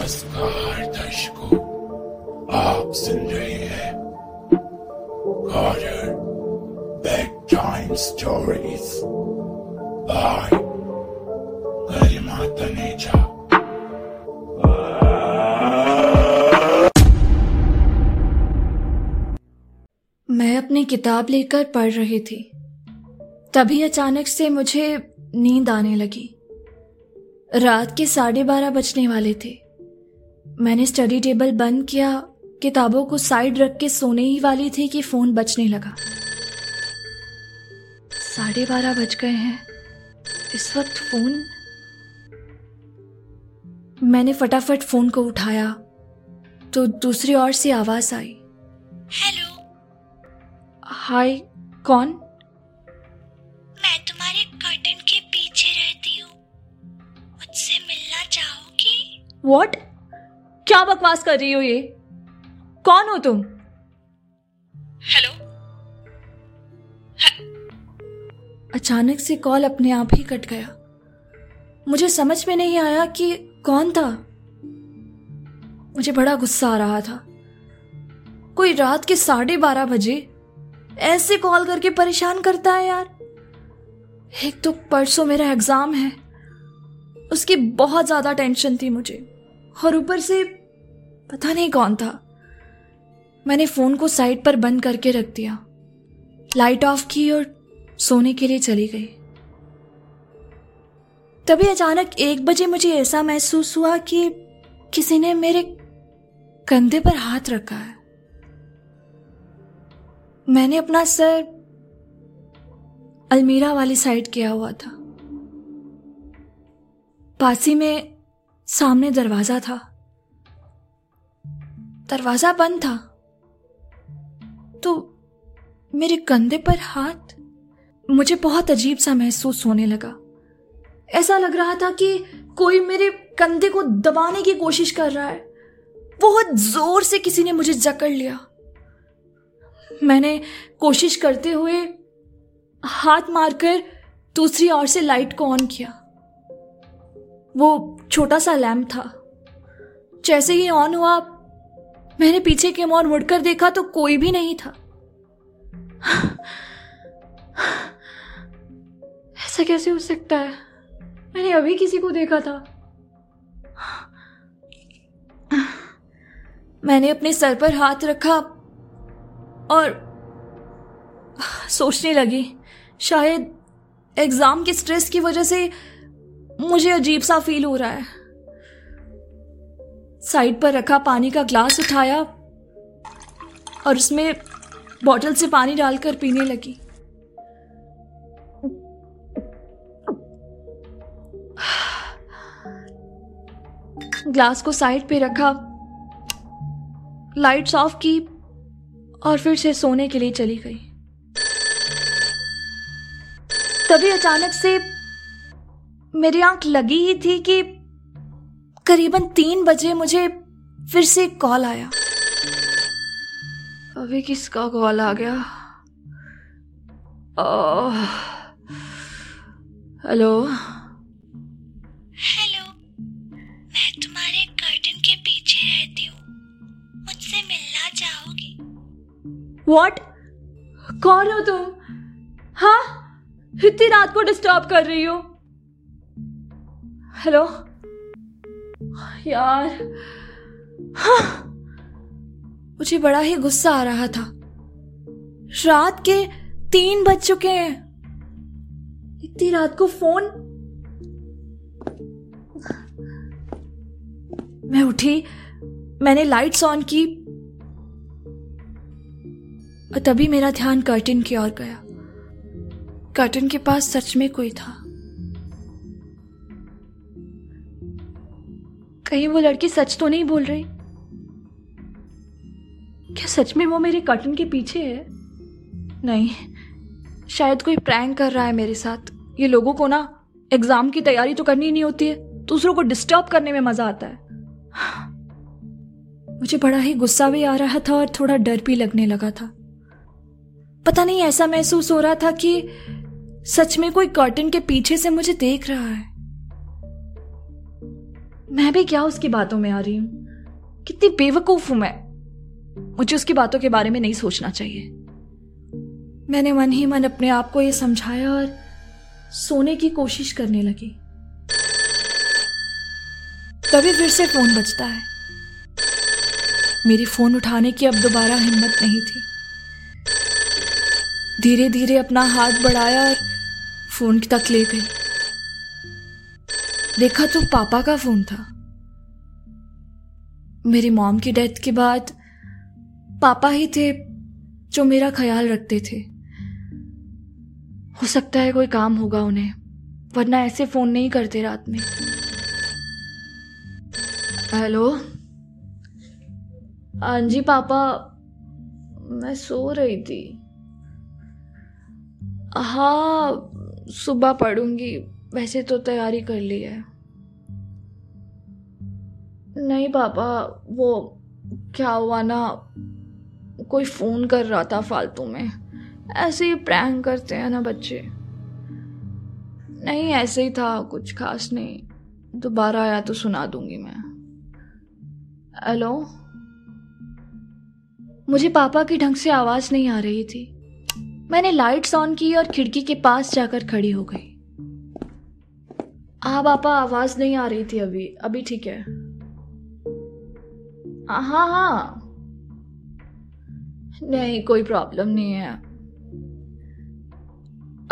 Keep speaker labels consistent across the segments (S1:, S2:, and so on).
S1: नमस्कार, दर्शकों। आप सुन रहे हैं कॉर्डर bedtime stories by Garima Taneja
S2: मैं अपनी किताब लेकर पढ़ रही थी। तभी अचानक से मुझे नींद आने लगी। रात के साढ़े बारह बजने वाले थे। मैंने स्टडी टेबल बंद किया किताबों को साइड रख के सोने ही वाली थी कि फ़ोन बजने लगा। साढ़े बारह बज गए हैं। इस वक्त फ़ोन मैंने फटाफट फ़ोन को उठाया तो दूसरी ओर से आवाज़ आई।
S3: हेलो
S2: हाय कौन?
S3: मैं तुम्हारे कर्टन के पीछे रहती हूँ। मुझसे मिलना चाहोगी?
S2: वॉट क्या बकवास कर रही हो ये? कौन हो तुम?
S3: हेलो
S2: अचानक से कॉल अपने आप ही कट गया। मुझे समझ में नहीं आया कि कौन था। मुझे बड़ा गुस्सा आ रहा था। कोई रात के साढ़े बारह बजे ऐसे कॉल करके परेशान करता है यार। एक तो परसों मेरा एग्ज़ाम है। उसकी बहुत ज़्यादा टेंशन थी मुझे। और ऊपर से पता नहीं कौन था। मैंने फ़ोन को साइड पर बंद करके रख दिया। लाइट ऑफ़ की और सोने के लिए चली गई। तभी अचानक एक बजे मुझे ऐसा महसूस हुआ कि किसी ने मेरे कंधे पर हाथ रखा है। मैंने अपना सर अलमीरा वाली साइड किया हुआ था। पासी में सामने दरवाज़ा था। दरवाज़ा बंद था। तो मेरे कंधे पर हाथ, मुझे बहुत अजीब सा महसूस होने लगा। ऐसा लग रहा था कि कोई मेरे कंधे को दबाने की कोशिश कर रहा है। बहुत ज़ोर से किसी ने मुझे जकड़ लिया। मैंने कोशिश करते हुए हाथ मारकर दूसरी ओर से लाइट को ऑन किया। वो छोटा सा लैम्प था। जैसे ही ऑन हुआ मैंने पीछे की ओर मुड़कर देखा तो कोई भी नहीं था। ऐसा कैसे हो सकता है? मैंने अभी किसी को देखा था। मैंने अपने सर पर हाथ रखा और सोचने लगी शायद एग्ज़ाम के स्ट्रेस की वजह से मुझे अजीब सा फील हो रहा है। साइड पर रखा पानी का ग्लास उठाया और उसमें बॉटल से पानी डालकर पीने लगी। ग्लास को साइड पे रखा, लाइट्स ऑफ़ की और फिर से सोने के लिए चली गई। तभी अचानक से मेरी आँख लगी ही थी कि करीबन तीन बजे मुझे फिर से एक कॉल आया। अभी किसका कॉल आ गया? हेलो?
S3: हेलो मैं तुम्हारे कर्टन के पीछे रहती हूँ। मुझसे मिलना चाहोगी?
S2: व्हाट कौन हो तुम? हाँ? इतनी रात को डिस्टर्ब कर रही हो। हेलो यार। हाँ। मुझे बड़ा ही गुस्सा आ रहा था। रात के तीन बज चुके हैं। इतनी रात को फ़ोन। मैं उठी। मैंने लाइट्स ऑन की। और तभी मेरा ध्यान कर्टन की ओर गया। कर्टन के पास सच में कोई था। कहीं वो लड़की सच तो नहीं बोल रही? क्या सच में वो मेरे कर्टन के पीछे है? नहीं, शायद कोई प्रैंक कर रहा है मेरे साथ। ये लोगों को ना एग्ज़ाम की तैयारी तो करनी नहीं होती है, दूसरों को डिस्टर्ब करने में मज़ा आता है। मुझे बड़ा ही गुस्सा भी आ रहा था और थोड़ा डर भी लगने लगा था। पता नहीं ऐसा महसूस हो रहा था कि सच में कोई कर्टन के पीछे से मुझे देख रहा है। मैं भी क्या उसकी बातों में आ रही हूँ? कितनी बेवकूफ़ हूँ मैं। मुझे उसकी बातों के बारे में नहीं सोचना चाहिए। मैंने मन ही मन अपने आप को यह समझाया और सोने की कोशिश करने लगी। तभी फिर से फ़ोन बजता है। मेरी फ़ोन उठाने की अब दोबारा हिम्मत नहीं थी। धीरे धीरे अपना हाथ बढ़ाया और फ़ोन तक ले गई। देखा तो पापा का फ़ोन था। मेरी मॉम की डेथ के बाद पापा ही थे जो मेरा ख्याल रखते थे। हो सकता है कोई काम होगा उन्हें, वरना ऐसे फ़ोन नहीं करते रात में। हेलो? हाँ जी पापा, मैं सो रही थी। हाँ सुबह पढ़ूँगी, वैसे तो तैयारी कर ली है। नहीं पापा, वो क्या हुआ ना, कोई फ़ोन कर रहा था फालतू में। ऐसे ही प्रैंक करते हैं ना बच्चे। नहीं, ऐसे ही था, कुछ खास नहीं। दोबारा आया तो सुना दूँगी मैं। हेलो? मुझे पापा की ढंग से आवाज़ नहीं आ रही थी। मैंने लाइट्स ऑन की और खिड़की के पास जाकर खड़ी हो गई। हाँ पापा, आवाज़ नहीं आ रही थी अभी। अभी ठीक है। हाँ हाँ। नहीं, कोई प्रॉब्लम नहीं है।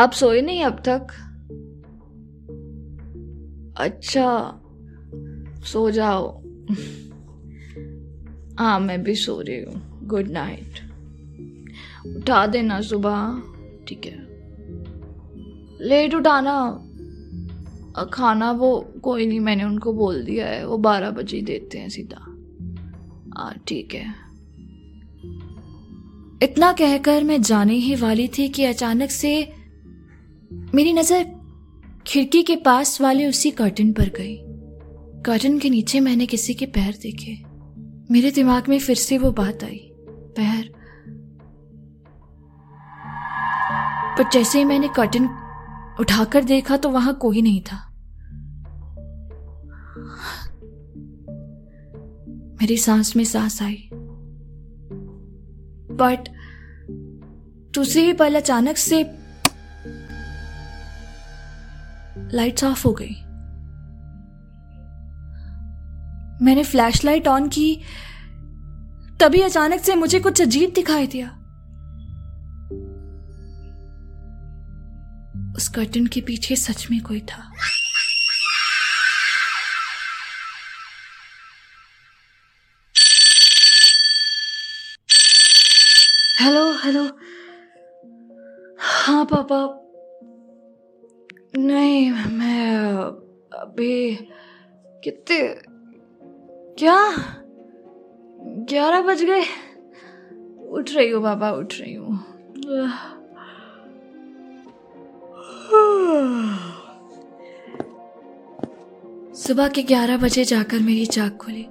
S2: आप सोए नहीं अब तक? अच्छा सो जाओ। हाँ मैं भी सो रही हूँ। गुड नाइट उठा देना सुबह। ठीक है। लेट उठाना। खाना वो, कोई नहीं, मैंने उनको बोल दिया है। वो बारह बजे देते हैं सीधा। ठीक है। इतना कहकर मैं जाने ही वाली थी कि अचानक से मेरी नज़र खिड़की के पास वाले उसी कर्टन पर गई। कर्टन के नीचे मैंने किसी के पैर देखे। मेरे दिमाग में फिर से वो बात आई, पैर। पर जैसे ही मैंने कर्टन उठाकर देखा तो वहाँ कोई नहीं था। मेरी सांस में सांस आई। बट दूसरे ही पल अचानक से लाइट्स ऑफ़ हो गई। मैंने फ्लैश लाइट ऑन की। तभी अचानक से मुझे कुछ अजीब दिखाई दिया। उस कर्टन के पीछे सच में कोई था। Hello hello. हाँ पापा। नहीं, मैं अभी कितने, क्या? ग्यारह बज गए। उठ रही हूँ, पापा, उठ रही हूँ। सुबह के ग्यारह बजे जाकर मेरी जाग खुली।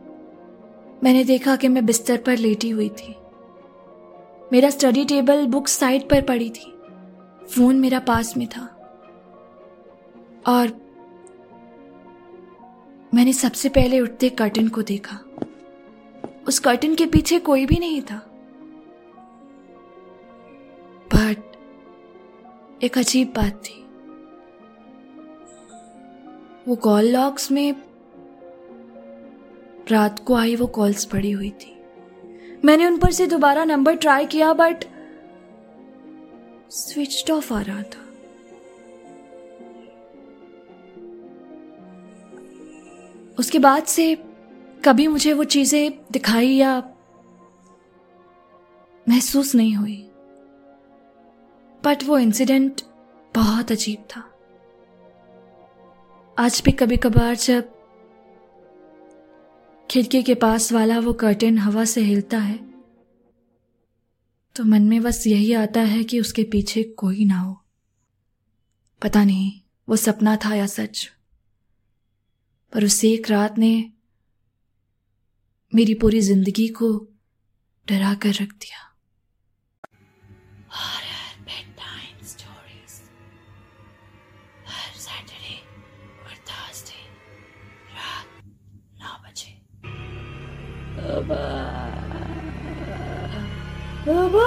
S2: मैंने देखा कि मैं बिस्तर पर लेटी हुई थी। मेरा स्टडी टेबल बुक साइड पर पड़ी थी। फ़ोन मेरा पास में था। और मैंने सबसे पहले उठते कर्टन को देखा। उस कर्टन के पीछे कोई भी नहीं था। बट एक अजीब बात थी। वो कॉल लॉग्स में रात को आई वो कॉल्स पड़ी हुई थी। मैंने उन पर से दोबारा नंबर ट्राई किया बट स्विच ऑफ़ आ रहा था। उसके बाद से कभी मुझे वो चीज़ें दिखाई या महसूस नहीं हुई। बट वो इंसिडेंट बहुत अजीब था। आज भी कभी कभार जब खिड़की के पास वाला वो कर्टेन हवा से हिलता है। तो मन में बस यही आता है कि उसके पीछे कोई ना हो। पता नहीं, वो सपना था या सच। पर उस एक रात ने मेरी पूरी ज़िंदगी को डरा कर रख दिया। Baba! Baba!